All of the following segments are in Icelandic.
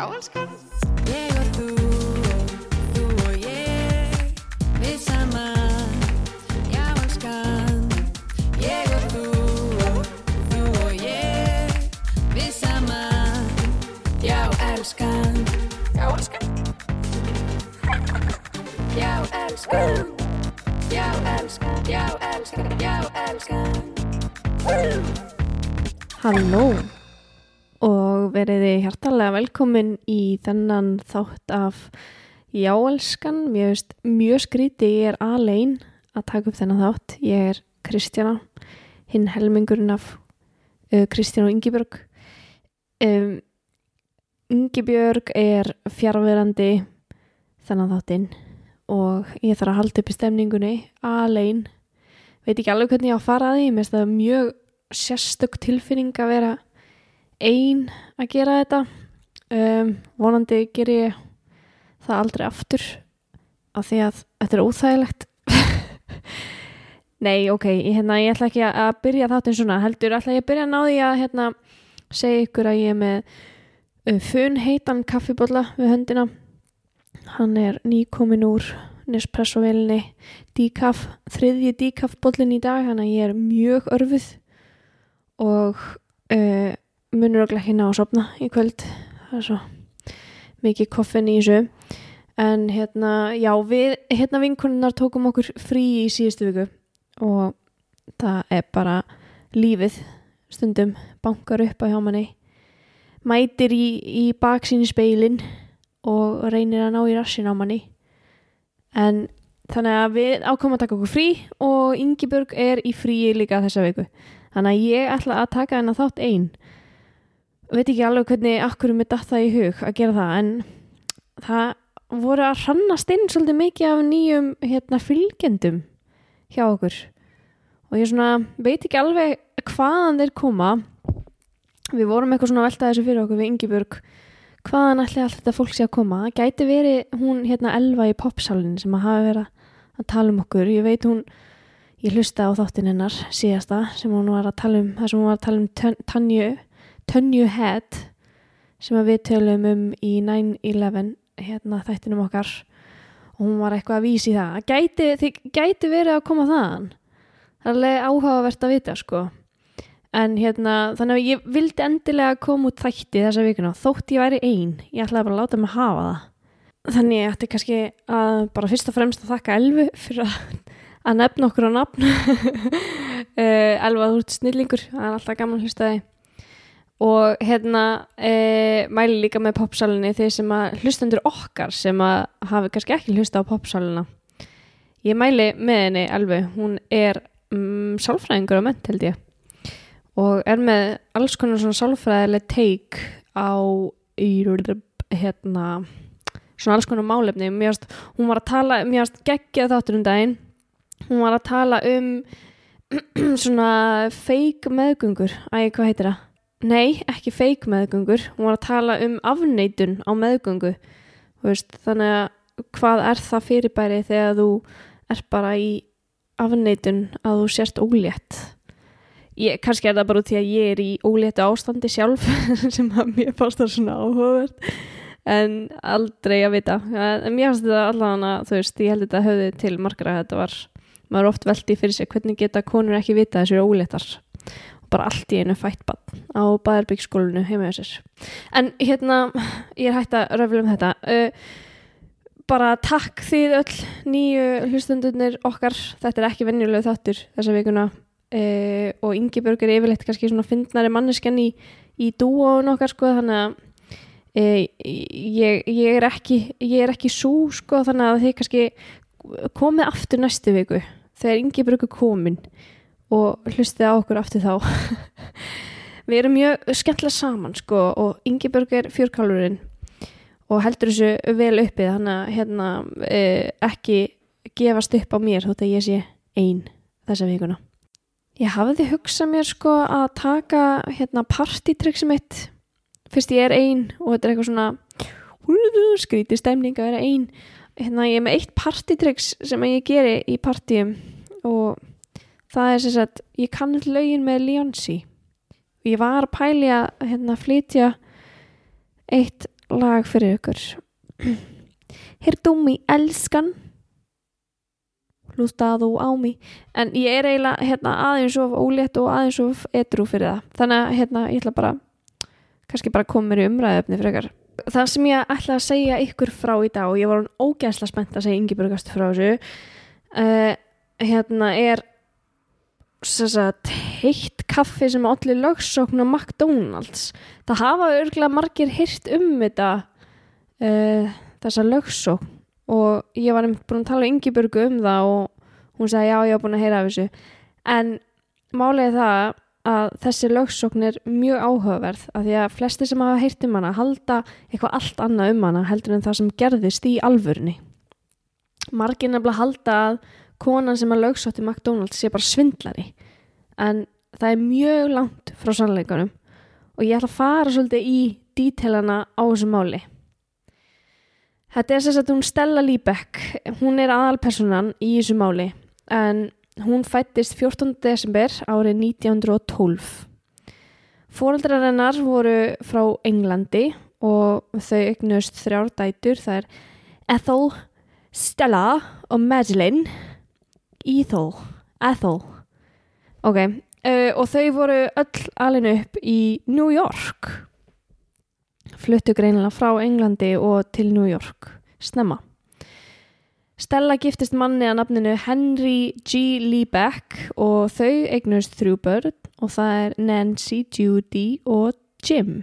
Já, elskan. Ég og þú þú og ég Við saman Já, elskan. Ég og þú þú og ég Við saman Já, elskan. Já, elskan. Já, elskan. Já, elskan. Já, elskan. Já, elskan. Halló veriði hjartalega velkomin í þennan þátt af Jáelskan. Mér veist mjög skríti, ég er alein að taka upp þennan þátt. Ég er Kristjana, hinn helmingurinn af uh, Kristjana og Ingibjörg. Um, Ingibjörg er fjárverandi þennan þáttinn og ég þarf að halda upp í stemningunni alein. Veit ekki alveg hvernig ég á að fara að því, mér finnst það mjög sérstök tilfinning að vera ein að gera þetta. Um, vonandi ger ég það aldrei aftur af því að þetta er óþægilegt. Nei ok hérna, ég ætla ekki að, byrja þáttinn svona. Heldur ætla ég að byrja að ná því að hérna, segja ykkur að ég er með uh, fun heitan kaffibólla við höndina. Hann er nýkomin úr Nespresso-vélinni díkaf, þriðji díkafbóllin í dag ég er mjög örfuð. Og uh, munur og ekki ná að sopna í kvöld. Það er svo mikið koffin í þessu. En hérna, já, við hérna vinkunnar tókum okkur frí í síðustu viku og það er bara lífið. Stundum bankar upp á hjá manni mætir í, í baksín í speilin og reynir að ná í rassin á manni. En þannig að við ákomum að taka okkur frí og Ingiburg er í fríi líka þessa viku. Þannig að ég ætla að taka hennar þátt einn veit ekki alveg hvernig akkur mér datt það í hug að gera það en það voru að hrannast inn svolítið mikið af nýjum hérna, fylgjendum hjá okkur. Og ég svona veit ekki alveg hvaðan þeir koma. Við vorum eitthvað svona að velta þessu fyrir okkur við Ingibjörg hvaðan ætli allt þetta fólk sé að koma? Það gæti verið hún hérna Elva í popsálinn sem að hafa verið að tala um okkur? Ég veit hún ég hlusta á þáttin hennar síðasta sem hún var að tala um það sem hún var að tala um Tanju Tönju Head sem við tölum um í 9-11 hérna þættinum okkar. Og hún var eitthvað að vísi það. Að gæti, þið gæti verið að koma þaðan? Það er alveg áhugavert að vita sko. En hérna þannig að ég vildi endilega koma út þætti þessa vikuna þótt ég væri einn, ég ætlaði bara að láta mig hafa það. Þannig ég ætti kannski að bara fyrst og fremst að þakka Elfu fyrir að, að nefna okkur á nafn. Elfa þú ert snillingur, það er alltaf gaman hlustaði og hérna e, mæli líka með popsalinni þeir sem að hlustendur okkar sem að hafi kannski ekki hlusta á popsalina. Ég mæli með henni alveg, hún er mm, sálfræðingur á ment held ég. Og er með alls konar svona sálfræðileg teik á hérna svona alls konar málefni. Mjögast, hún var að tala, mjögast geggjað þáttur um daginn. Hún var að tala um svona feik meðgöngur. Æg, hvað heitir það? Nei, ekki feik meðgöngur, hún var að tala um afneitun á meðgöngu veist, þannig að hvað er það fyrirbæri þegar þú er bara í afneitun að þú sérst ólétt? Ég, kannski er það bara út því að ég er í óléttu ástandi sjálf sem að mér það svona áhugavert en aldrei að vita. En mér fannst þetta allavega, þú veist, ég held þetta höfði til margra, þetta var maður oft veldi fyrir sig, hvernig geta konur ekki vita þessir óléttar bara allt í einu fætt bann á Bæðarbyggsskólinu heima þessir. En hérna, ég er hægt að röfla um þetta. Uh, bara takk þið öll nýju hlustundunir okkar. Þetta er ekki venjuleg þáttur þessa vikuna uh, og Ingi Björg er yfirleitt kannski svona fyndnari mannesken í, í dúón okkar sko þannig að uh, ég, ég er ekki ekki svo sko þannig að þið kannski komið aftur næstu viku þegar Ingi Björg er komin og hlustið á okkur aftur þá. Við erum mjög skemmtilega saman sko og Ingeborg er fjörkálurinn og heldur þessu vel uppið þannig að hérna eh, ekki gefast upp á mér þótt að ég sé einn þessa vikuna. Ég hafiði hugsað mér sko að taka hérna partytrykksi mitt fyrst ég er einn og þetta er eitthvað svona skríti stemning að vera einn hérna ég er með eitt partytrykks sem ég geri í partíum og það er sem sagt, ég kann lögin með Leonsi. Ég var að pæli að hérna flytja eitt lag fyrir ykkur. Hirtu mig elskan? Hlustaðu á mig? En ég er eiginlega hérna, aðeins of ólétt og aðeins of edru fyrir það. Þannig að hérna, ég ætla bara kannski bara koma mér í umræðöfni frekar. Það sem ég ætla að segja ykkur frá í dag og ég var hún ógæsla spennt að segja Ingeborgast frá þessu uh, hérna er sagt, heitt kaffi sem allir lögsókn á McDonalds. Það hafa örgulega margir hyrt um þetta uh, þessa lögsókn. Og ég var einmitt búin að tala um Ingeborgu um það og hún sagði já ég var búin að heyra af þessu. En er það að þessi lögsókn er mjög áhugaverð af því að flesti sem hafa heyrt um hana halda eitthvað allt annað um hana heldur en það sem gerðist í alvörni margir nefnilega halda að konan sem að lögsótti McDonalds sé bara svindlari en það er mjög langt frá sannleikunum og ég ætla að fara svolítið í dítelana á þessu máli Þetta er að hún Stella Líbekk hún er aðalpersonan í þessu máli en Hún fættist 14. desember árið 1912. Fóreldrar hennar voru frá Englandi og þau eignust þrjár dætur. Það er Ethel, Stella og Madeleine. Ethel, Ethel. Ok, uh, og þau voru öll alin upp í New York. Fluttu greinilega frá Englandi og til New York. Snemma. Stella giftist manni að nafninu Henry G. Liebeck og þau eignust þrjú börn og það er Nancy, Judy og Jim.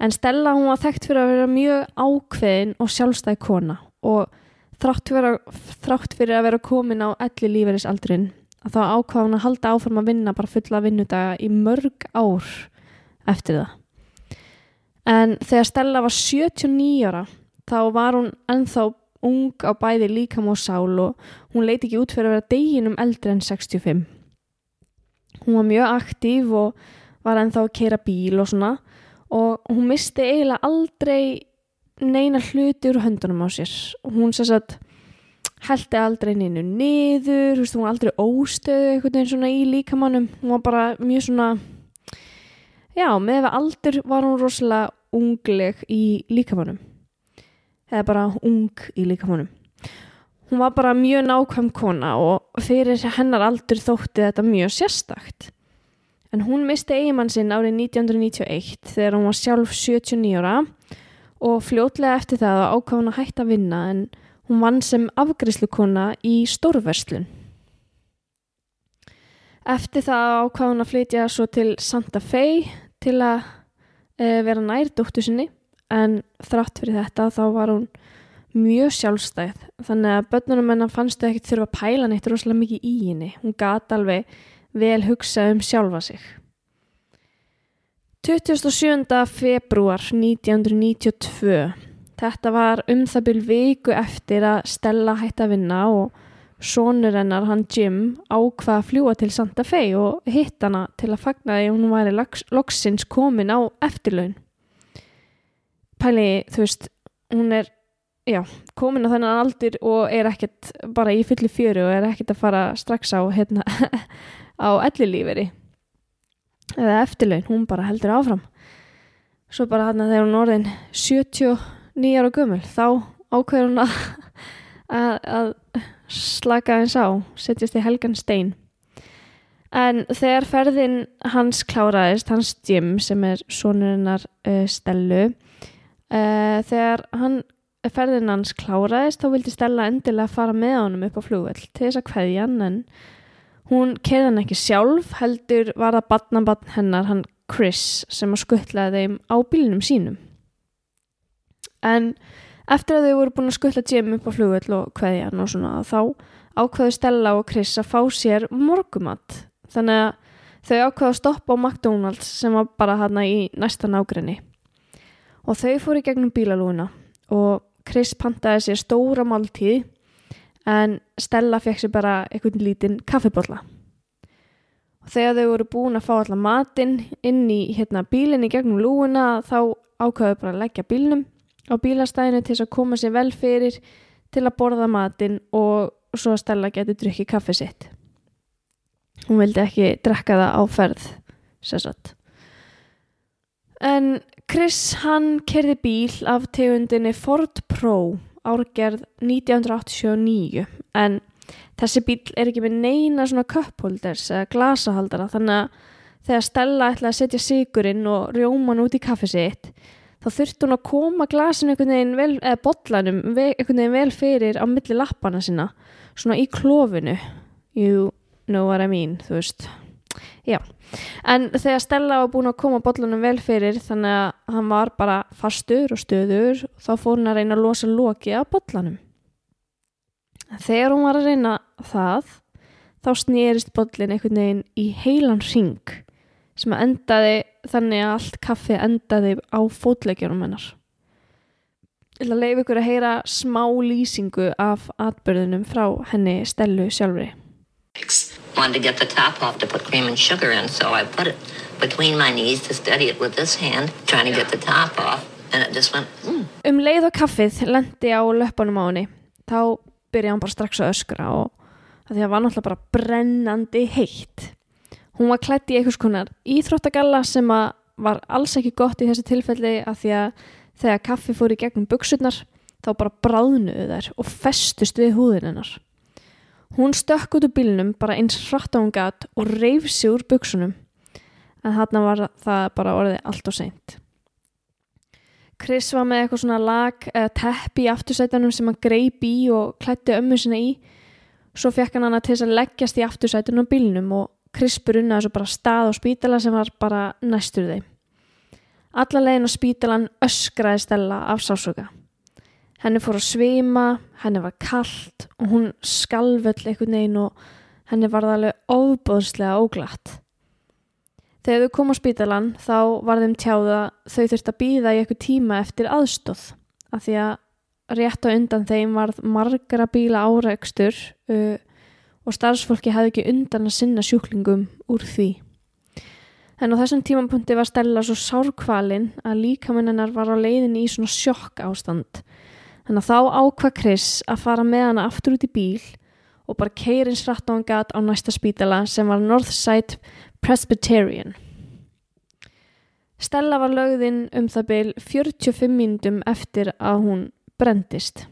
En Stella hún var þekkt fyrir að vera mjög ákveðin og sjálfstæð kona og þrátt fyrir, að, þrátt fyrir að vera komin á elli lífeyrisaldrin að þá ákvaða hún að halda áforma að vinna bara fulla vinnudaga í mörg ár eftir það. En þegar Stella var 79 ára þá var hún ennþá ung á bæði líkam og sál og hún leiti ekki út fyrir að vera deginum eldri en 65. Hún var mjög aktív og var ennþá að keira bíl og svona og hún misti eiginlega aldrei neina hluti úr höndunum á sér. Hún sér að heldi aldrei neinu niður, hún var aldrei óstöðu eitthvað einn svona í líkamannum. Hún var bara mjög svona, já, með aldur var hún rosalega ungleg í líkamannum eða bara ung í líkamannum. Hún var bara mjög nákvæm kona og fyrir hennar aldur þótti þetta mjög sérstakt. En hún misti eigimann sinn árið 1991 þegar hún var sjálf 79 ára og fljótlega eftir það ákvað hún að hætta að vinna en hún vann sem afgriðslukona í stórverslun. Eftir það ákvað hún að flytja svo til Santa Fe til að e, vera nær dóttu sinni en þrátt fyrir þetta þá var hún mjög sjálfstæð þannig að börnunum hennar fannstu ekkert þurfa að pæla neitt rosalega mikið í henni hún gata alveg vel hugsað um sjálfa sig 27. februar 1992 þetta var um það byrj viku eftir að Stella hætti að vinna og sonur hennar hann Jim ákvað að fljúa til Santa Fe og hitt hana til að fagna því hún væri loksins komin á eftirlaun pæli, þú veist, hún er já, komin á þennan aldur og er ekkert bara í fulli fjöru og er ekkert að fara strax á hérna, á ellilíferi eða eftirlaun, hún bara heldur áfram. Svo bara hann að þegar hún orðin 79 ára gömul þá ákveður hún að, að, að slaka eins á setjast í helgan stein. En þegar ferðin hans kláraðist, hans Jim sem er sonurinnar uh, Stellu Uh, þegar hann ferðin hans kláraðist þá vildi Stella endilega fara með honum upp á flugveld til þess að hvaðja hann en hún keði hann ekki sjálf heldur var það badnabann hennar hann Chris sem að skuttlaði þeim á bílinum sínum. En eftir að þau voru búin að skuttla Jim upp á flugveld og hvaðja hann og svona þá ákvaðu Stella og Chris að fá sér morgumatt þannig að þau ákvaðu að stoppa á McDonalds sem var bara hann í næsta nágrinni og þau fóru í gegnum bílalúna og Chris pantaði sér stóra máltíð en Stella fekk sér bara einhvern lítinn kaffibotla og þegar þau voru búin að fá allar matinn inn í hérna, bílinn í gegnum lúuna þá ákvaðu bara að leggja bílnum á bílastæðinu til að koma sér vel fyrir til að borða matinn og svo að Stella geti drukkið kaffi sitt. Hún vildi ekki drekka það á ferð sérsagt En Chris hann kerði bíl af tegundinni Ford Pro árgerð 1989 en þessi bíl er ekki með neina svona cupholders eða glasahaldara. Þannig að þegar Stella ætlaði að setja sigurinn og rjóman út í kaffi sitt þá þurfti hún að koma glasinu vel, eða bollanum ve- einhvern veginn vel fyrir á milli lappana sína svona í klófinu you know what I mean þú veist já, en þegar Stella var búin að koma bollanum vel fyrir þannig að hann var bara fastur og stöður þá fór hún að reyna að losa loki af bollanum þegar hún var að reyna það þá snýrist bollin einhvern veginn í heilan ring sem að endaði þannig að allt kaffi endaði á fótleikjunum hennar. Ég ætla að leifa ykkur að heyra smá lýsingu af atbyrðunum frá henni Stellu sjálfri. Wanted to get the top off to put cream and sugar in, so I put it between my knees to steady it with this hand, trying to get the top off, and it just went, mm. Um leið og kaffið lendi á löpunum á henni, þá byrjaði hann bara strax að öskra og því að var náttúrulega bara brennandi heitt. Hún var klætt í einhvers konar íþróttagalla sem var alls ekki gott í þessu tilfelli að því að þegar kaffi fór í gegnum buksurnar þá bara bráðnuðu þær og festust við húðin hennar. Hún stökk út úr bílnum bara eins hratt á hún gat og reif sig úr buksunum en þarna var það bara orðið allt og seint. Chris var með eitthvað svona lag eða teppi í aftursætunum sem hann greip í og klætti ömmu sinna í svo fekk hann hana til þess að leggjast í aftursætunum á bílnum og Chris brunnaði svo bara stað á spítala sem var bara næstur þeim. Alla leiðin á spítalan öskraði Stella af sásöka. Henni fór að svima, henni var kallt og hún skalvöll einhvern veginn og henni var það alveg ofbóðslega óglatt. Þegar þau kom á spítalan þá var þeim tjáða þau þurft að býða í eitthvað tíma eftir aðstóð af því að rétt á undan þeim varð margra bíla áreikstur uh, og starfsfólki hefði ekki undan að sinna sjúklingum úr því. En á þessum tímapunkti var Stella svo sárkvalin að líkamenninnar var á leiðinni í svona sjokk ástand. Þannig að þá ákvað Chris að fara með hana aftur út í bíl og bara keirins rætt á hann gat á næsta spítala sem var Northside Presbyterian. Stella var lögðinn um það byl 45 mínútum eftir að hún brendist.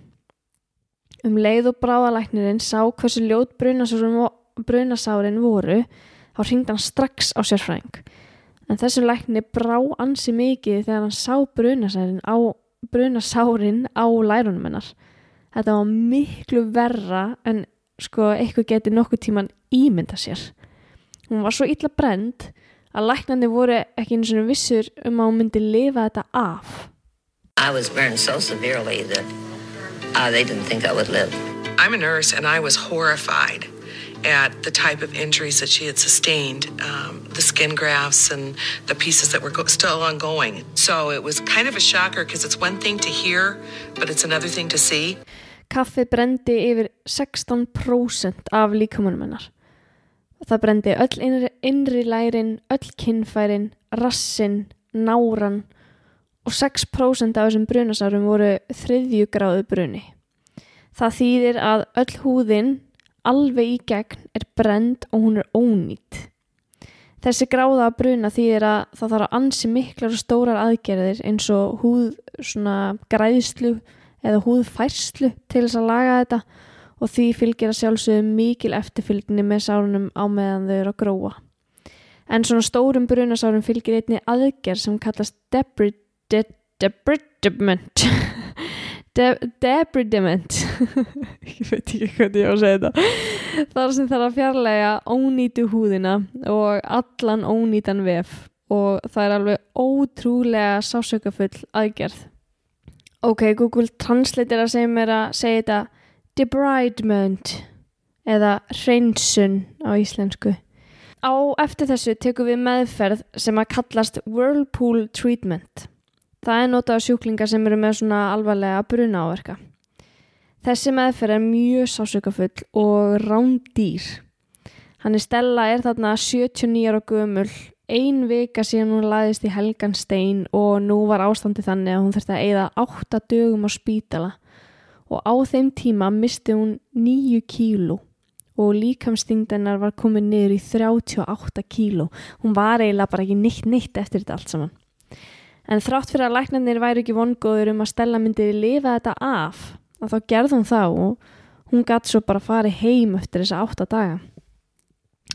Um leið og bráðalæknirinn sá hversu ljót brunasárin voru, þá ringd hann strax á sérfræðing. En þessum lækni brá ansi mikið þegar hann sá brunasárin á, brunasárin á lærunum hennar. Þetta var miklu verra en sko eitthvað geti nokkuð tíman ímynda sér. Hún var svo illa brend að læknandi voru ekki einu svona vissur um að hún myndi lifa þetta af. I was burned so severely that uh, they didn't think I would live. I'm a nurse and I was horrified at the type of injuries that she had sustained, um, the skin grafts and the pieces that were go- still ongoing. So it was kind of a shocker because it's one thing to hear, but it's another thing to see. Kaffið brendi yfir 16% af líkamannum hennar. Það brendi öll innri, innri lærin, öll kinnfærin, rassin, náran og 6% af þessum brunasárum voru þriðju gráðu bruni. Það þýðir að öll húðin alveg í gegn er brend og hún er ónýtt. Þessi gráða bruna þýðir að það þarf að ansi miklar og stórar aðgerðir eins og húð svona græðslu eða húðfærslu til þess að laga þetta og því fylgir að sjálfsögum mikil eftirfylgni með sárunum á meðan þau eru að gróa. En svona stórum brunasárum fylgir einni aðgerð sem kallast debrid de debridement de debridement ég veit ekki hvernig ég á að segja þetta. Þar sem þarf að fjarlæga ónýtu húðina og allan ónýtan vef. Og það er alveg ótrúlega sásökafull aðgerð. Ok, Google Translate er að segja mér að segja þetta debridement eða hreinsun á íslensku. Á eftir þessu tekum við meðferð sem að kallast Whirlpool Treatment. Það er notað á sjúklingar sem eru með svona alvarlega bruna áverka. Þessi meðferð er mjög sásökafull og rándýr. Hann er Stella er þarna 79 ára gömul, ein vika síðan hún laðist í Helgan stein og nú var ástandi þannig að hún þurfti að eigða 8 dögum á spítala og á þeim tíma misti hún 9 kíló og líkamstingdennar var komið niður í 38 kíló. Hún var eiginlega bara ekki neitt neitt eftir þetta allt saman. En þrátt fyrir að læknarnir væri ekki vongóður um að Stella myndi lifa þetta af, að þá gerði hún þá og hún gatt svo bara farið heim eftir þessa átta daga.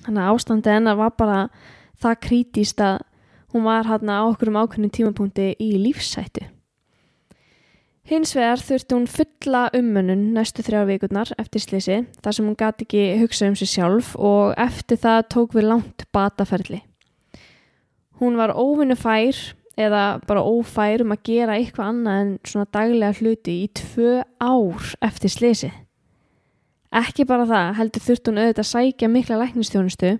Þannig að ástandi hennar var bara það krítist að hún var hérna á okkur um ákveðnum tímapunkti í lífsættu. Hins vegar þurfti hún fulla umönnun næstu þrjá vikurnar eftir slisi þar sem hún gati ekki hugsa um sig sjálf og eftir það tók við langt bataferli. Hún var óvinnu fær eða bara ófær um að gera eitthvað annað en svona daglega hluti í tvö ár eftir slisi. Ekki bara það heldur þurfti hún auðvitað að sækja mikla læknistjónustu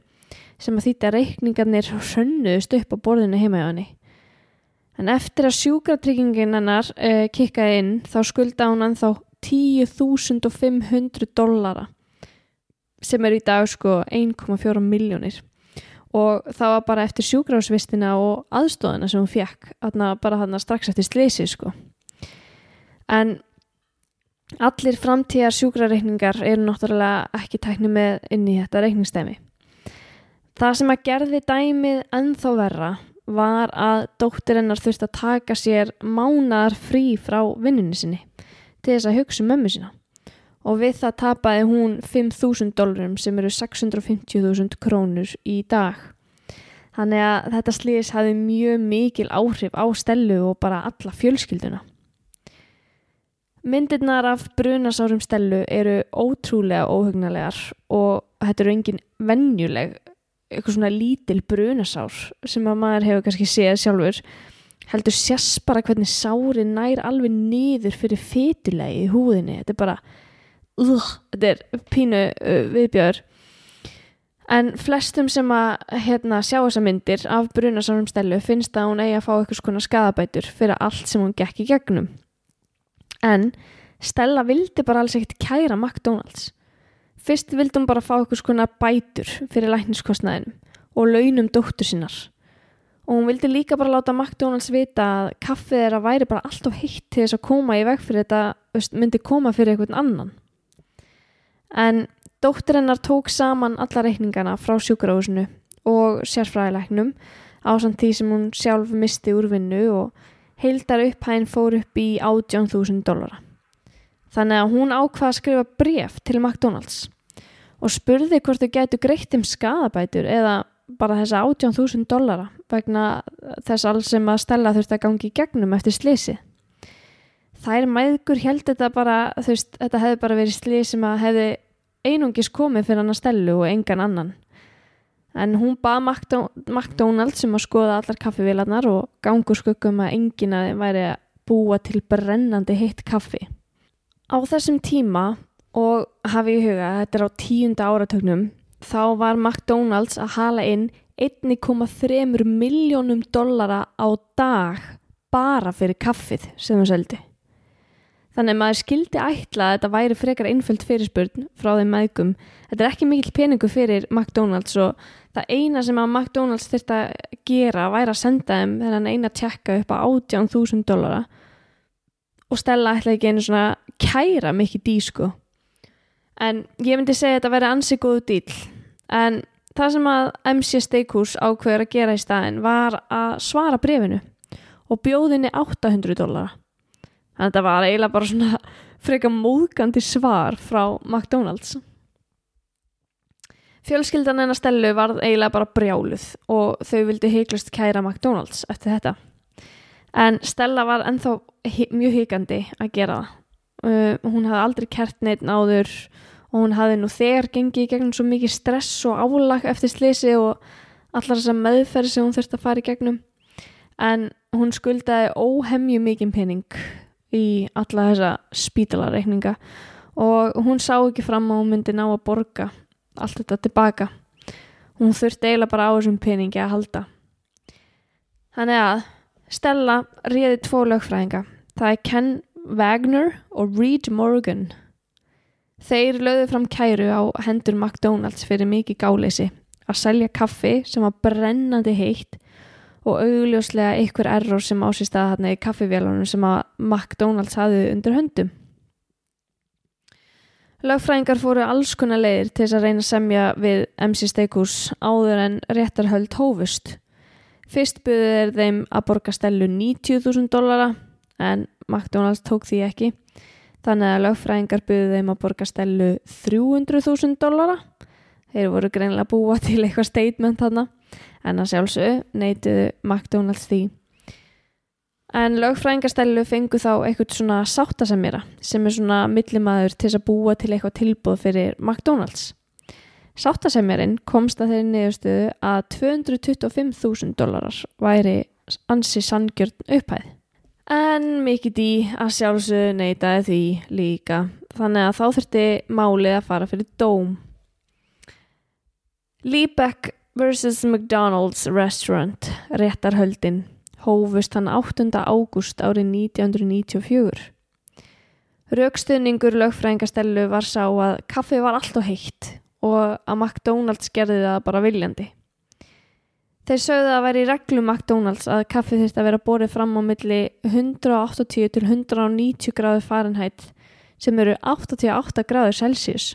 sem að þýtti að reikningarnir sönnuðust upp á borðinu heima hjá henni. En eftir að sjúkratryggingin hennar uh, kikkaði inn þá skulda hún ennþá 10.500 dollara sem er í dag sko 1,4 miljónir og það var bara eftir sjúkrásvistina og aðstóðina sem hún fekk bara hann strax eftir sleysi sko. En allir framtíðar sjúkrareikningar eru náttúrulega ekki tækni með inn í þetta reikningstæmi. Það sem að gerði dæmið ennþá verra var að dóttirinnar þurfti að taka sér mánar frí frá vinnunni sinni til þess að hugsa um mömmu sína og við það tapaði hún 5.000 dólarum sem eru 650.000 krónur í dag. Þannig að þetta slís hafi mjög mikil áhrif á stelu og bara alla fjölskylduna. Myndirnar af brunasárum stelu eru ótrúlega óhugnalegar og þetta eru engin vennjuleg, eitthvað svona lítil brunasár sem að maður hefur kannski séð sjálfur. Heldur sérst bara hvernig sári nær alveg niður fyrir fytulegi í húðinni. Þetta er bara, uh, þetta er pínu uh, viðbjör. En flestum sem að hérna, sjá þessa myndir af brunasárum stelu finnst að hún eigi að fá eitthvað svona skadabætur fyrir allt sem hún gekk í gegnum en Stella vildi bara alls ekkert kæra McDonalds. Fyrst vildi hún bara fá eitthvað svona bætur fyrir lækniskostnæðinum og launum dóttur sinnar. Og hún vildi líka bara láta McDonalds vita að kaffið er að væri bara allt of heitt til þess að koma í veg fyrir þetta myndi koma fyrir einhvern annan. En dóttur hennar tók saman alla reikningana frá sjúkrahúsinu og sérfræðilegnum á samt því sem hún sjálf misti úr vinnu og heildar upphæðin fór upp í 18.000 dólara. Þannig að hún ákvaða að skrifa bref til McDonalds og spurði hvort þau getur greitt um skadabætur eða bara þessa 18.000 dólara vegna þess alls sem að Stella þurfti að gangi í gegnum eftir slisi. Þær mæðgur held þetta bara, veist, þetta hefði bara verið slið sem að hefði einungis komið fyrir hann að Stellu og engan annan. En hún bað McDonalds sem um að skoða allar kaffivélarnar og gangur skuggum að enginn að þeim væri að búa til brennandi heitt kaffi. Á þessum tíma og hafi í huga þetta er á tíunda áratögnum þá var McDonalds að hala inn 1,3 miljónum dollara á dag bara fyrir kaffið sem þau seldi. Þannig að maður skildi ætla að þetta væri frekar einföld fyrirspurn frá þeim maðgum. Þetta er ekki mikil peningu fyrir McDonalds og það eina sem að McDonalds þurft að gera væri að senda þeim þennan eina tjekka upp á 18.000 dollara og stella ætla ekki einu svona kæra mikið dísku. En ég myndi segja að þetta væri ansi góðu díl. En það sem að MC Steakhouse ákveður að gera í staðin var að svara brefinu og bjóðinni 800 dollara. Þannig að þetta var eiginlega bara svona freka móðgandi svar frá McDonalds. Fjölskyldan en að stelu var eiginlega bara brjáluð og þau vildi heiklust kæra McDonalds eftir þetta. En Stella var ennþá mjög higandi að gera það. Uh, hún hafði aldrei kert neitt náður og hún hafði nú þegar gengið í gegnum svo mikið stress og álag eftir slisi og allar þessar meðferði sem hún þurfti að fara í gegnum. En hún skuldaði óhemju mikið pening í alla þessa spítalareikninga. Og hún sá ekki fram að hún myndi ná að borga allt þetta tilbaka. Hún þurfti eiginlega bara á þessum peningi að halda. Þannig að Stella réði tvo lögfræðinga. Það er Ken Wagner og Reed Morgan. Þeir lögðu fram kæru á hendur McDonalds fyrir mikið gáleysi. Að selja kaffi sem var brennandi heitt og augljóslega einhver error sem ásist að hérna í kaffivélunum sem að McDonalds hafði undir höndum. Lögfræðingar fóru alls konar leiðir til þess að reyna að semja við MC Steakhouse áður en réttarhöld hófust. Fyrst byggðu þeir þeim að borga stelu 90.000 dollara en McDonalds tók því ekki. Þannig að lögfræðingar byggðu þeim að borga stelu 300.000 dollara. Þeir voru greinlega búa til eitthvað statement þarna en að sjálfsögðu neituðu McDonalds því. En lögfræðingarstælu fengu þá eitthvað svona sáttasemjara sem er svona millimaður til að búa til eitthvað tilbúð fyrir McDonalds. Sáttasemjarinn komst að þeirri niðurstöðu að 225.000 dólarar væri ansi sangjörn upphæð. En mikið dý að sjálfsögðu neitaði því líka þannig að þá þurfti málið að fara fyrir dóm. Liebeck vs. McDonald's Restaurant réttarhöldin hófust hann 8. ágúst árið 1994. Raukstuðningur lögfræðingastellu var sá að kaffi var allt og heitt og að McDonalds gerði það bara viljandi. Þeir sögðu að væri í reglu McDonalds að kaffi þurfti að vera borið fram á milli 180 til 190 gráður Fahrenheit sem eru 88 gráður Celsius.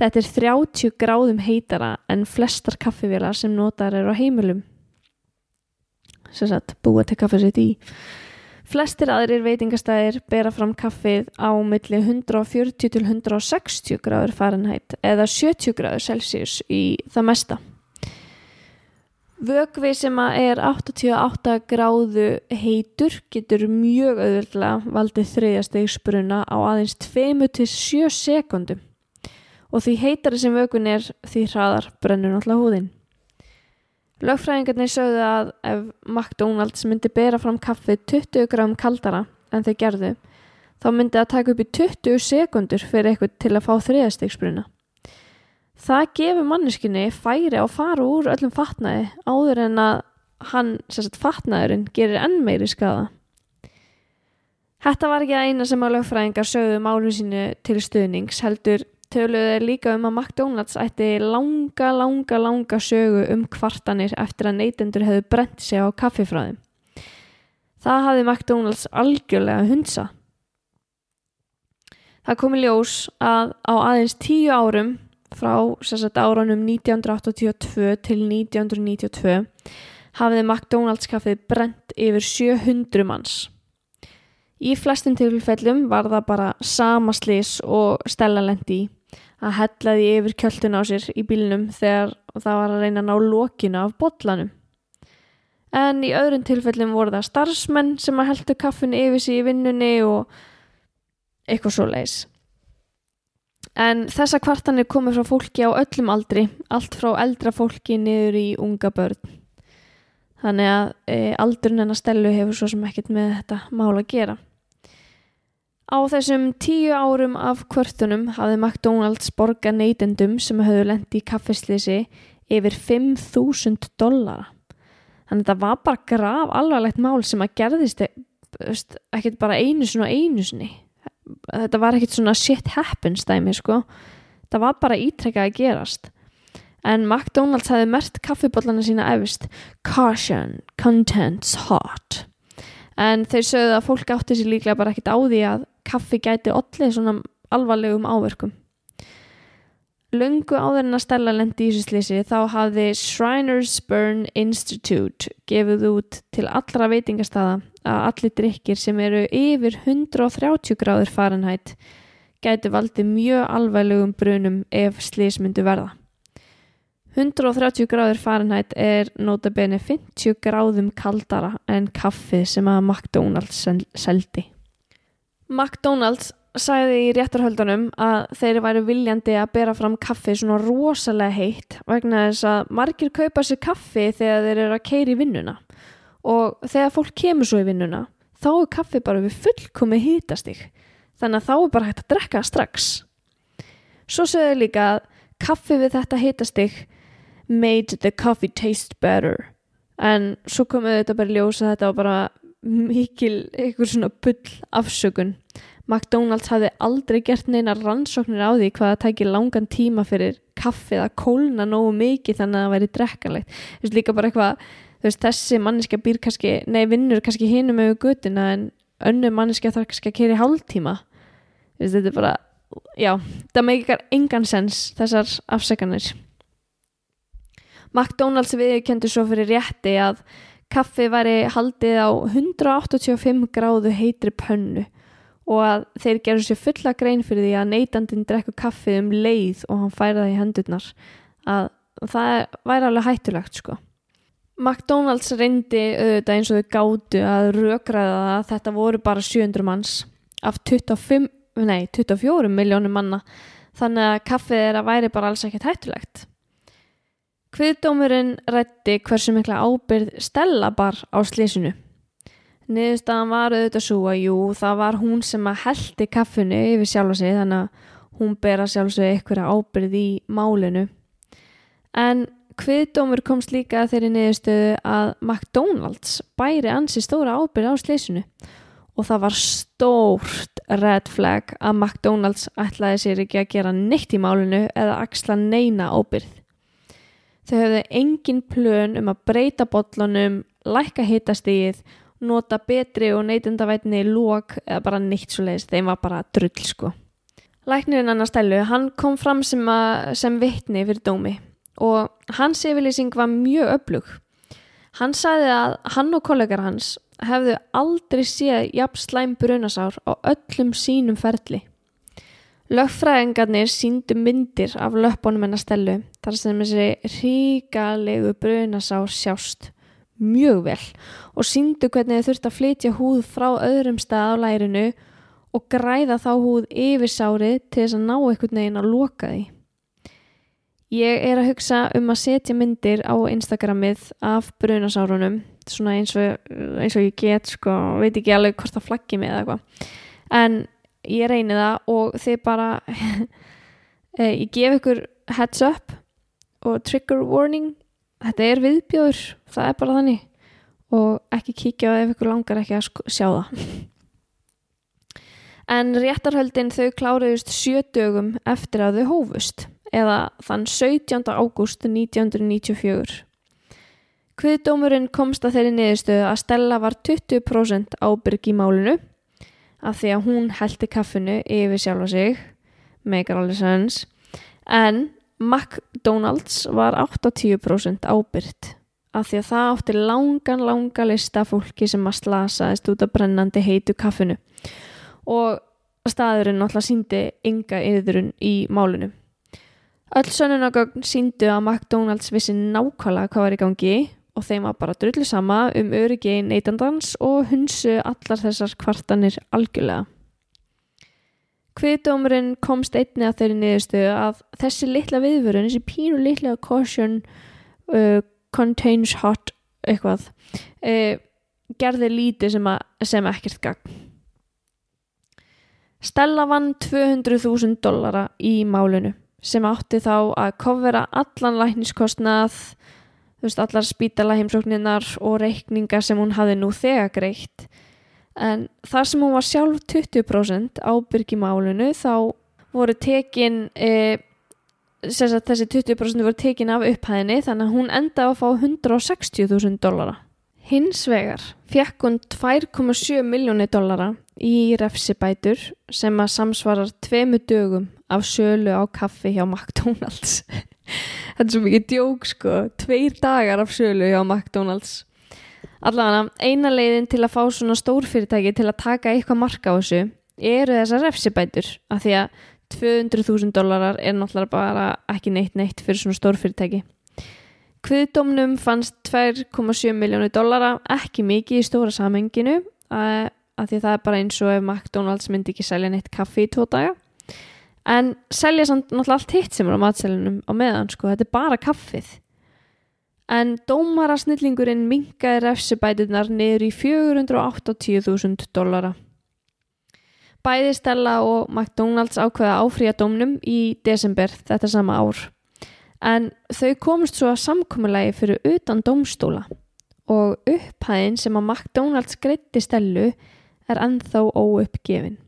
Þetta er 30 gráðum heitara en flestar kaffivélar sem notar eru á heimilum. Sem sagt, búa til kaffið sitt í. Flestir aðrir veitingastæðir bera fram kaffið á milli 140 til 160 gráður Fahrenheit eða 70 gráður Celsius í það mesta. Vögvi sem er 88 gráðu heitur getur mjög auðvöldlega valdið þriðjastegsbruna á aðeins 2-7 sekundum og því heitari sem vögvin er því hraðar brennur náttúrulega húðinn. Lögfræðingarnir sögðu að ef McDonalds myndi bera fram kaffið 20 gram kaldara en þau gerðu, þá myndi það taka upp í 20 sekundur fyrir eitthvað til að fá þriðastegsbruna. Það gefur manneskinni færi á fara úr öllum fatnaði áður en að hann, sérstætt fatnaðurinn, gerir enn meiri skada. Þetta var ekki að eina sem að lögfræðingar sögðu málu sínu til stuðnings, heldur töluðu þeir líka um að McDonalds ætti langa, langa, langa sögu um kvartanir eftir að neytendur hefðu brent sig á kaffifræðum. Það hafði McDonalds algjörlega hunsa. Það komi ljós að á aðeins tíu árum frá sagt, árunum 1982 til 1992 hafiði McDonalds kaffið brent yfir 700 manns. Í flestum tilfellum var það bara sama slis og stellalendi í að hellaði yfir kjöldun á sér í bílnum þegar það var að reyna að ná lokinu af botlanum. En í öðrum tilfellum voru það starfsmenn sem að heldu kaffin yfir sig í vinnunni og eitthvað svo leiðis. En þessa kvartanir komið frá fólki á öllum aldri, allt frá eldra fólki niður í unga börn. Þannig að e, aldurinn en að stelu hefur svo sem ekkert með þetta mál að gera. Á þessum tíu árum af kvörtunum hafði McDonalds borga neytendum sem höfðu lendi í kaffislýsi yfir 5.000 dollara. Þannig að þetta var bara graf alvarlegt mál sem að gerðist ekkert bara einu svona einu sinni. Þetta var ekkert svona shit happens dæmi sko. Það var bara ítrekkað að gerast. En McDonalds hefði mert kaffibóllana sína efist Caution, contents hot. En þeir sögðu að fólk átti sér líklega bara ekkert á því að kaffi gæti allir svona alvarlegum áverkum. Lungu áður en að stella lendi í þessu slísi þá hafði Shriners Burn Institute gefið út til allra veitingastada að allir drikkir sem eru yfir 130 gráður Fahrenheit gæti valdið mjög alvarlegum brunum ef slís myndu verða. 130 gráður Fahrenheit er notabene 50 gráðum kaldara en kaffið sem að McDonalds seldi. McDonalds sagði í réttarhöldunum að þeir væri viljandi að bera fram kaffi svona rosalega heitt vegna þess að margir kaupa sér kaffi þegar þeir eru að keira í vinnuna. Og þegar fólk kemur svo í vinnuna þá er kaffi bara við fullkomi hýtastig þannig að þá er bara hægt að drekka strax. Svo segðu líka að kaffi við þetta hýtastig made the coffee taste better. En svo komuðu þetta bara ljósa þetta og bara mikil eitthvað svona bull afsökun. McDonalds hafði aldrei gert neina rannsóknir á því hvað það tækir langan tíma fyrir kaffið að kólna nógu mikið þannig að það væri drekkanlegt þú veist líka bara eitthvað veist, þessi manniska býr kannski, nei vinnur kannski hinum með gutina en önnu manniska þarf kannski að keri hálftíma. Veist, þetta er bara, já það meikar engan sens þessar afsökanir. McDonalds viðkendur svo fyrir rétti að kaffi væri haldið á 185 gráðu heitri pönnu og að þeir gerðu sér fulla grein fyrir því að neytandinn drekku kaffið um leið og hann færa það í hendurnar að það væri alveg hættulegt sko. McDonalds reyndi auðvitað eins og þau gátu að rökraða að þetta voru bara 700 manns af 25, nei, 24 miljónum manna þannig að kaffið er að væri bara alls ekkert hættulegt. Kviðdómurinn rætti hversu mikla ábyrð Stella bar á slísinu. Niðurstaðan var auðvitað svo að jú, það var hún sem að heldi kaffinu yfir sjálfa sig þannig að hún bera sjálf sig eitthvað ábyrð í málinu. En kviðdómur komst líka þeirri niðurstöðu að McDonalds bæri ansi stóra ábyrð á slísinu og það var stórt red flag að McDonalds ætlaði sér ekki að gera neitt í málinu eða axla neina ábyrð. Þau höfðu engin plön um að breyta botlunum, lækka hitastíð, nota betri og neytendavætni lók eða bara neitt svo leiðist. Þeim var bara drull sko. Læknirinn annar stælu, hann kom fram sem, að, sem vittni fyrir dómi og hans yfirlýsing var mjög öflug. Hann sagði að hann og kollegar hans hefðu aldrei séð jafn slæm brunasár á öllum sínum ferli. Lögfræðingarnir síndu myndir af löpunum hennar stelu þar sem þessi ríkalegu brunasár sjást mjög vel og síndu hvernig þau þurft að flytja húð frá öðrum stað á lærinu og græða þá húð yfir sárið til þess að ná einhvern veginn að loka því. Ég er að hugsa um að setja myndir á Instagramið af brunasárunum svona eins og, eins og ég get sko, veit ekki alveg hvort það flaggi mig eða eitthvað en ég reyni það og þið bara eh, ég gef ykkur heads up og trigger warning. Þetta er viðbjóður, það er bara þannig. Og ekki kíkja ef ykkur langar ekki að sjá það. En réttarhöldin þau kláruðust sjö dögum eftir að þau hófust eða þann 17. ágúst 1994 Kviðdómurinn komst að þeirri niðurstöðu að Stella var 20% ábyrg í málinu af því að hún heldi kaffinu yfir sjálfa sig meikar alveg sanns en McDonalds var 80% ábyrgt af því að það átti langan langa lista fólki sem að slasaðist út af brennandi heitu kaffinu. Og staðurinn náttúrulega síndi ynga yðurinn í málinu. Öll sönunagögn síndu að McDonalds vissi nákvæmlega hvað var í gangi og þeim var bara drullu sama um öryggi neytandans og hunsu allar þessar kvartanir algjörlega. Kviðdómurinn komst einni að þeirri niðurstöðu að þessi litla viðvörun, þessi pínu litla caution uh, contains hot eitthvað, uh, gerði lítið sem, sem ekkert gagn. Stella vann 200.000 dollara í málunu sem átti þá að kofvera allan lækniskostnað þú veist, allar spítala heimsókninnar og reikninga sem hún hafi nú þegar greitt. En þar sem hún var sjálf 20% ábyrg í málunu þá voru tekin e, þessi 20% voru tekin af upphæðinni þannig að hún enda á að fá 160.000 dollara. Hins vegar fekk hún 2,7 miljóni dollara í refsibætur sem að samsvarar tveimu dögum af sölu á kaffi hjá McDonalds þetta er svo mikið djók sko. Tveir dagar af sölu hjá McDonalds. Allavega eina leiðin til að fá svona stórfyrirtæki til að taka eitthvað marka á þessu eru þessar refsibætur af því að 200.000 dólarar er náttúrulega bara ekki neitt neitt fyrir svona stórfyrirtæki. Kviðdómnum fannst 2,7 miljónu dólara ekki mikið í stóra samenginu að því að það er bara eins og ef McDonalds myndi ekki selja neitt kaffi í tvo daga en selja samt náttúrulega allt hitt sem er á matselinum á meðan sko, þetta er bara kaffið. En dómarasnillingurinn mingaði refsibætunar niður í 480.000 dollara. Bæði Stella og McDonalds ákveða áfríja dómnum í desember þetta sama ár. En þau komist svo að samkommulegi fyrir utan dómstóla. Og upphæðin sem að McDonalds greitti Stellu er ennþá óuppgefin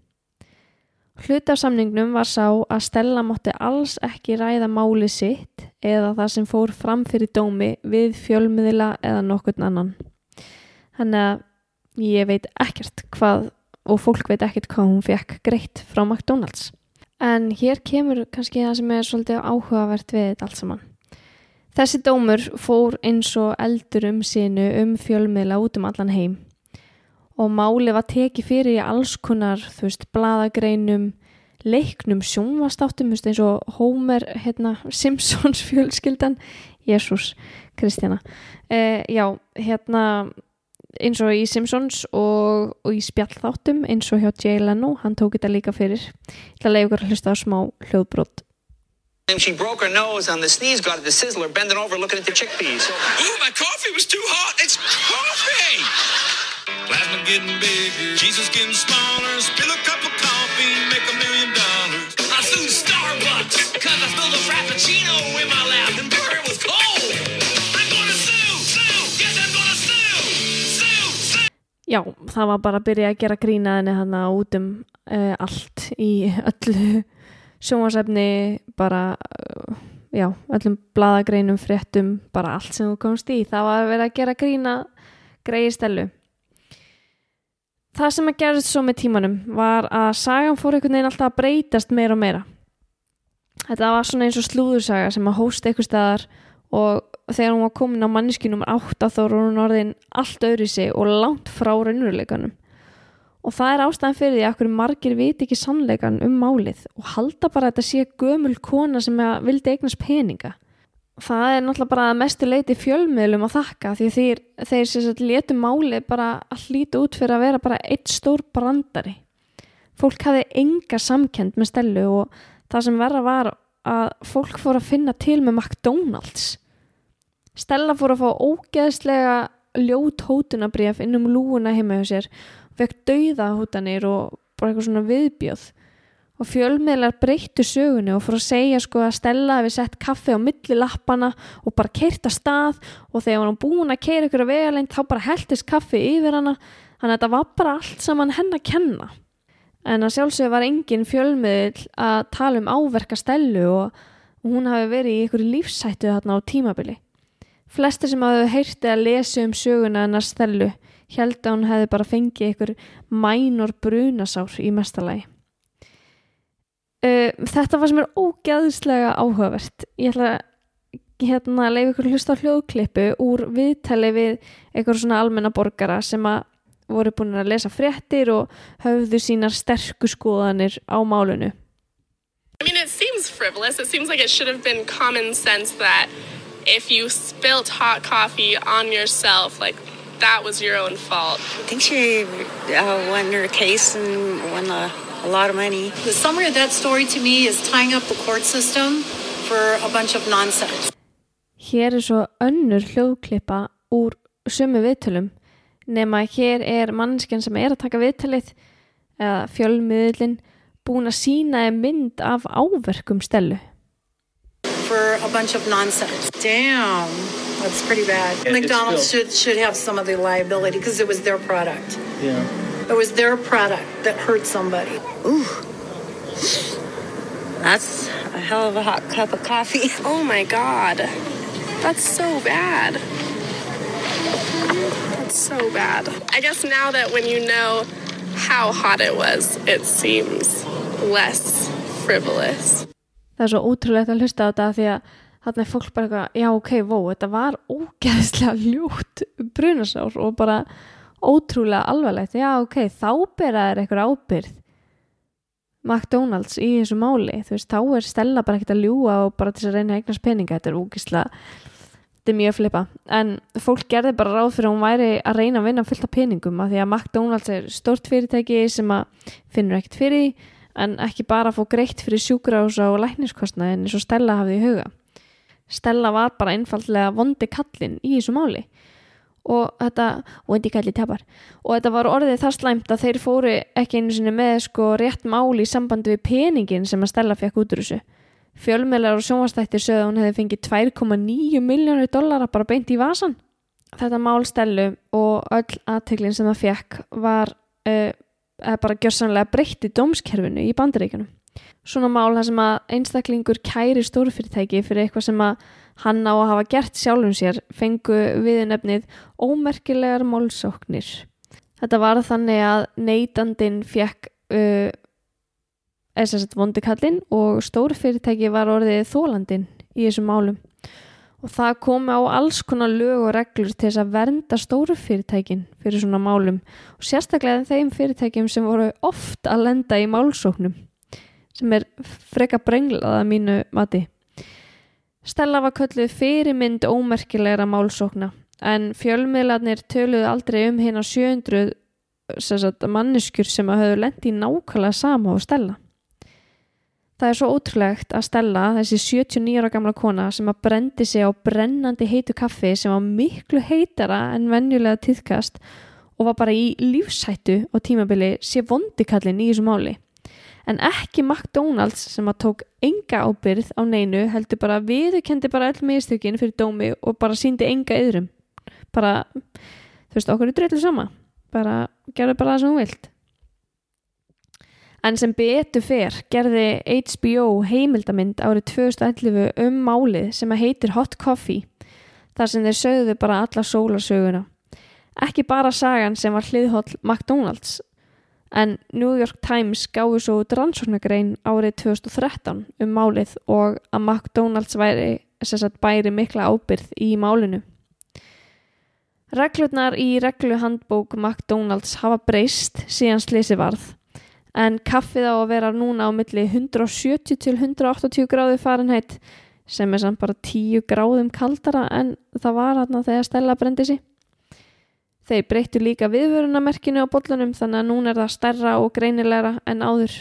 Hlutafsamningnum var sá að Stella mátti alls ekki ræða máli sitt eða það sem fór fram fyrir dómi við fjölmiðila eða nokkurn annan. Þannig að ég veit ekkert hvað og fólk veit ekkert hvað hún fekk greitt frá McDonalds. En hér kemur kannski það sem er svolítið áhugavert við þetta allt saman. Þessi dómur fór eins og eldur um sinu um fjölmiðla út um allan heim og máli var tekið fyrir í alls konar, þú veist, bladagreinum, leiknum sjónvastáttum, þú veist, eins og Homer, hérna, Simpsons fjölskyldan, Jésús, Kristjana. Eh, já, hérna, eins og í Simpsons og, og í spjallþáttum, eins og hjá Jay Leno, hann tók þetta líka fyrir. Ég ætla að leiða ykkur að hlusta á smá hljóðbrot. And she broke her nose on the sneeze guard at the sizzler, bending over looking at the chickpeas. Ooh, my coffee was too hot. It's coffee. Plasma getting bigger, Jesus getting smaller. Spill a cup of coffee, make a million dollars. I sued Starbucks because I spilled a frappuccino in my lap and beer was cold. I'm gonna sue, sue, yes, I'm gonna sue, sue, sue. Já, það var bara að byrja að gera grína henni hann út um uh, allt í öllu sjónvarsefni, bara, uh, já, öllum bladagreinum, fréttum, bara allt sem þú komst í. Það var að vera að gera grína greiði stelu. Það sem að gerðist svo með tímanum var að sagan fór einhvern veginn alltaf að breytast meira og meira. Þetta var svona eins og slúðursaga sem að hósta eitthvað staðar og þegar hún var komin á manniski nummer 8 þá var hún orðin allt öðru sig og langt frá raunveruleikanum. Og það er ástæðan fyrir því að okkur margir viti ekki sannleikan um málið og halda bara að þetta sé gömul kona sem vildi eignast peninga. Það er náttúrulega bara mestu leiti fjölmiðlum að þakka því þeir, þeir sagt letu málið bara að hlýta út fyrir að vera bara eitt stór brandari. Fólk hafði enga samkend með stelu og það sem verra var að fólk fór að finna til með McDonalds. Stella fór að fá ógeðslega ljót hótunabrif inn um lúuna heima hjá sér fekk dauða hótanir og bara eitthvað svona viðbjöð og fjölmiðlar breyttu sögunni og fór að segja sko að Stella hefði sett kaffi á milli lappana og bara keirt að stað. Og þegar hann búin að keira ykkur að vegalengt þá bara heldist kaffi yfir hana. Þannig að þetta var bara allt saman henn að kenna. En að sjálfsög var engin fjölmiðl að tala um áverka Stellu og hún hafi verið í ykkur lífsættu þarna á tímabili. Flestir sem hafði heyrti að lesa um söguna hennar Stellu held að hún hefði bara fengið ykkur mænor brunasár í mestalagi Uh, þetta var sem er ógæðslega áhugavert ég ætla hérna að leiða ykkur hlusta á hljóðklippu úr viðtali við einhver svona almenna borgara sem að voru búin að lesa fréttir og höfðu sínar sterku skoðanir á málunu I mean, it seems frivolous. It seems like it should have been common sense that if you spilt hot coffee on yourself, like that was your own fault. I think she uh, won her case and won a, a lot of money. The summary of that story to me is tying up the court system for a bunch of nonsense. Hér er svo önnur hljóðklippa úr sömu viðtölum nema hér er mannskjan sem er að taka viðtalið eða fjölmiðlinn búin að sína þeim mynd af áverkum stelu. For a bunch of nonsense. Damn, that's pretty bad. It's McDonald's should should have some of the liability because it was their product. Yeah. It was their product that hurt somebody. Ooh. That's a hell of a hot cup of coffee. Oh my god. That's so bad. That's so bad. I guess now that when you know how hot it was, it seems less frivolous. Það er svo ótrúlegt að hlusta á þetta því að þarna er fólk bara eitthvað, já ok, vó, þetta var ógeðslega ljótt brunasár og bara ótrúlega alvarlegt, já ok, þá bera þær eitthvað ábyrð McDonalds í þessu máli, þú veist, þá er Stella bara ekkert að ljúa og bara til þess að reyna að eignast peninga, þetta er ógeðslega þetta er mjög flipa, en fólk gerði bara ráð fyrir að hún væri að reyna að vinna fullt af peningum, af því að McDonalds er stort fyrirtæki sem að finnur ekkert fyrir en ekki bara að fá greitt fyrir sjúkrahúsa og lækniskostnaðin eins og Stella hafði í huga. Stella var bara einfallega vondi kallinn í þessu máli og þetta, vondi kalli tapar og þetta var orðið það slæmt að þeir fóru ekki einu sinni með sko rétt máli í sambandi við peningin sem að Stella fekk út úr þessu. Fjölmiðlar og sjónvastættir sögðu að hún hefði fengið 2,9 miljónir dollara bara beint í vasan. Þetta mál Stellu og öll aðteglin sem það fekk var uh, bara gjörsanlega breytti dómskerfinu í bandaríkjunum. Svona mál þar sem að einstaklingur kæri stórfyrirtæki fyrir eitthvað sem að hann á að hafa gert sjálfum sér fengu viðnefnið ómerkilegar málsóknir. Þetta var þannig að neytandin fekk uh, SST vondikallin og stórfyrirtæki var orðið þólandin í þessum málum. og það komi á alls konar lög og reglur til þess að vernda stóru fyrirtækin fyrir svona málum og sérstaklega þeim fyrirtækjum sem voru oft að lenda í málsóknum sem er freka brenglaða mínu mati. Stella var kölluð fyrirmynd ómerkilegra málsókna en fjölmiðlarnir töluðu aldrei um hérna 700 sagt, manneskjur sem að höfðu lendi nákvæmlega sama á Stella. Það er svo ótrúlegt að Stella, þessi 79 ára gamla kona sem að brendi sig á brennandi heitu kaffi sem var miklu heitara en venjulega týðkast og var bara í lífshættu á tímabili sé vondikallin í þessu máli. En ekki McDonalds sem að tók enga ábyrð á neinu heldur bara viðkendi bara öll mistökin fyrir dómi og bara síndi enga yðrum. Bara, þú veist, okkur er drullu sama. Bara, gerðu bara það sem þú vilt. En sem betur fer gerði HBO heimildamind árið 2011 um málið sem að heitir Hot Coffee þar sem þeir sögðu bara alla sólarsöguna. Ekki bara sagan sem var hliðhóll McDonalds en New York Times gáði svo rannsóknagrein árið 2013 um málið og að McDonalds væri bæri mikla ábyrð í málinu. Reglurnar í regluhandbók McDonalds hafa breyst síðan slisi varð en kaffið á að vera núna á milli 170 til 180 gráði farinheit sem er samt bara 10 gráðum kaldara en það var hérna þegar Stella brendi sig. Þeir breyttu líka viðvörunamerkinu á bollunum þannig að núna er það stærra og greinilegra en áður.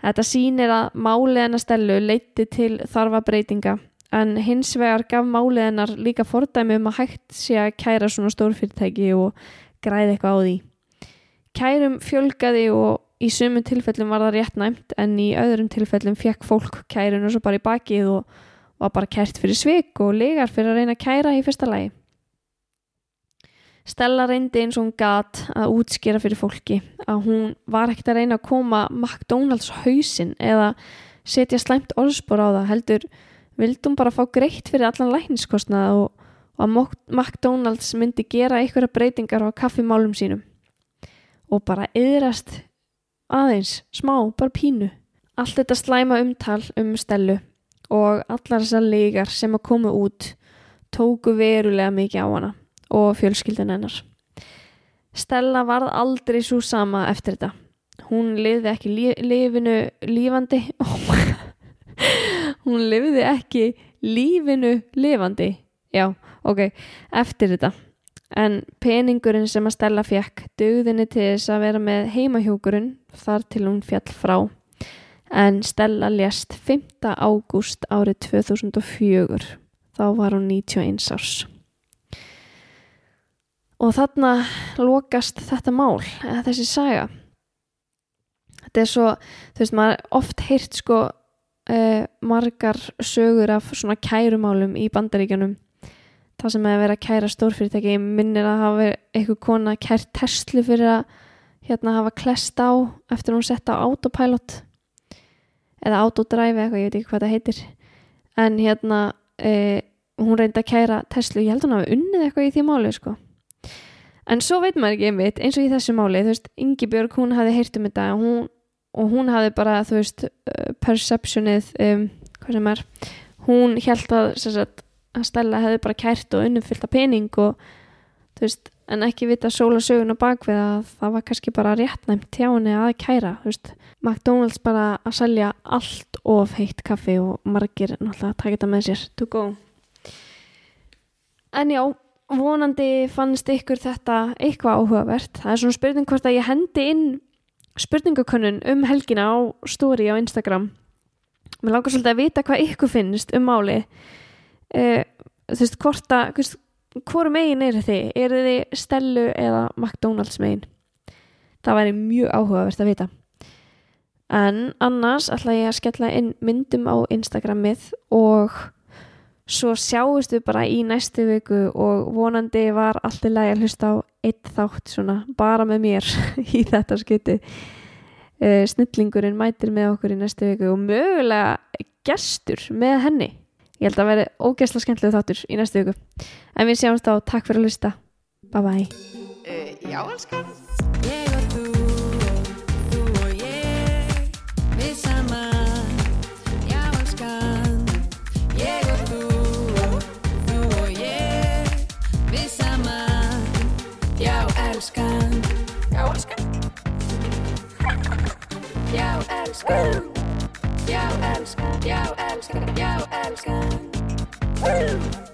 Þetta sýnir að málið hennar Stellu leiti til þarfa breytinga en hins vegar gaf málið hennar líka fordæmi um að hægt sé að kæra svona stórfyrirtæki og græði eitthvað á því. Kærum fjölgaði og í sumum tilfellum var það rétt næmt en í öðrum tilfellum fekk fólk kærinu svo bara í bakið og var bara kært fyrir svik og legar fyrir að reyna að kæra í fyrsta lagi. Stella reyndi eins og hún gat að útskýra fyrir fólki að hún var ekkert að reyna að koma McDonalds hausin eða setja slæmt orðspor á það heldur vildum bara fá greitt fyrir allan lækniskostnað og, og að McDonalds myndi gera einhverja breytingar á kaffimálum sínum. Og bara yðrast aðeins, smá, bara pínu. Allt þetta slæma umtal um Stellu og allar þessar legar sem að koma út tóku verulega mikið á hana og fjölskyldan hennar. Stella varð aldrei svo sama eftir þetta. Hún lifði ekki lí lífinu lífandi. Hún lifði ekki lífinu lifandi. Já, ok, eftir þetta. En peningurinn sem að Stella fekk dögðinni til þess að vera með heimahjókurinn þar til hún fjall frá. En Stella lést 5. ágúst árið 2004. Þá var hún 91 árs og þarna lokast þetta mál þessi saga. Þetta er svo þú veist maður oft heyrt sko uh, margar sögur af svona kærumálum í bandaríkjunum. Það sem hefur verið að kæra stórfyrirtæki minnir að hafa eitthvað kona kært Tesla fyrir að hérna hafa klest á eftir hún sett á autopilot. Eða autodrive eitthvað, ég veit ekki hvað það heitir. En hérna uh, hún reyndi að kæra Tesla, ég held hún hafi unnið eitthvað í því máli sko en svo veit maður ekki einmitt eins og í þessu máli, þú veist, Ingi Björg hún hafði heyrt um þetta hún, og hún hafði bara, þú veist, uh, perceptionið um, hvað sem er hún held að, sagt, að Stella hefði bara kært og unnumfyllt af pening og þú veist, en ekki vita sólasögun og bakvið að það var kannski bara réttnæmt hjá henni að kæra þú veist, McDonalds bara að selja allt of heitt kaffi og margir náttúrulega að taka þetta með sér. To go. En já vonandi fannst ykkur þetta eitthvað áhugavert. Það er svona spurning hvort að ég hendi inn spurningakönnun um helgina á stóri á Instagram. Mér langar svolítið að vita hvað ykkur finnst um máli uh, þú veist hvort að hvoru megin er þið? Er þið Stellu eða McDonalds megin? Það væri mjög áhugavert að vita. En annars ætla ég að skella inn myndum á Instagramið og svo sjáumst við bara í næstu viku og vonandi var allt í lagi að hlusta á eitt þátt svona bara með mér í þetta skytti uh, snillingurinn mætir með okkur í næstu viku og mögulega gestur með henni. Ég held að veri ógesla skemmtilega þáttur í næstu viku. En við sjáumst á, takk fyrir að hlusta. Bye bye uh, Já, elskan. Ég Jeg elsker. Jeg elsker. Jeg elsker. Jeg elsker. Jeg elsker. Jeg elsker.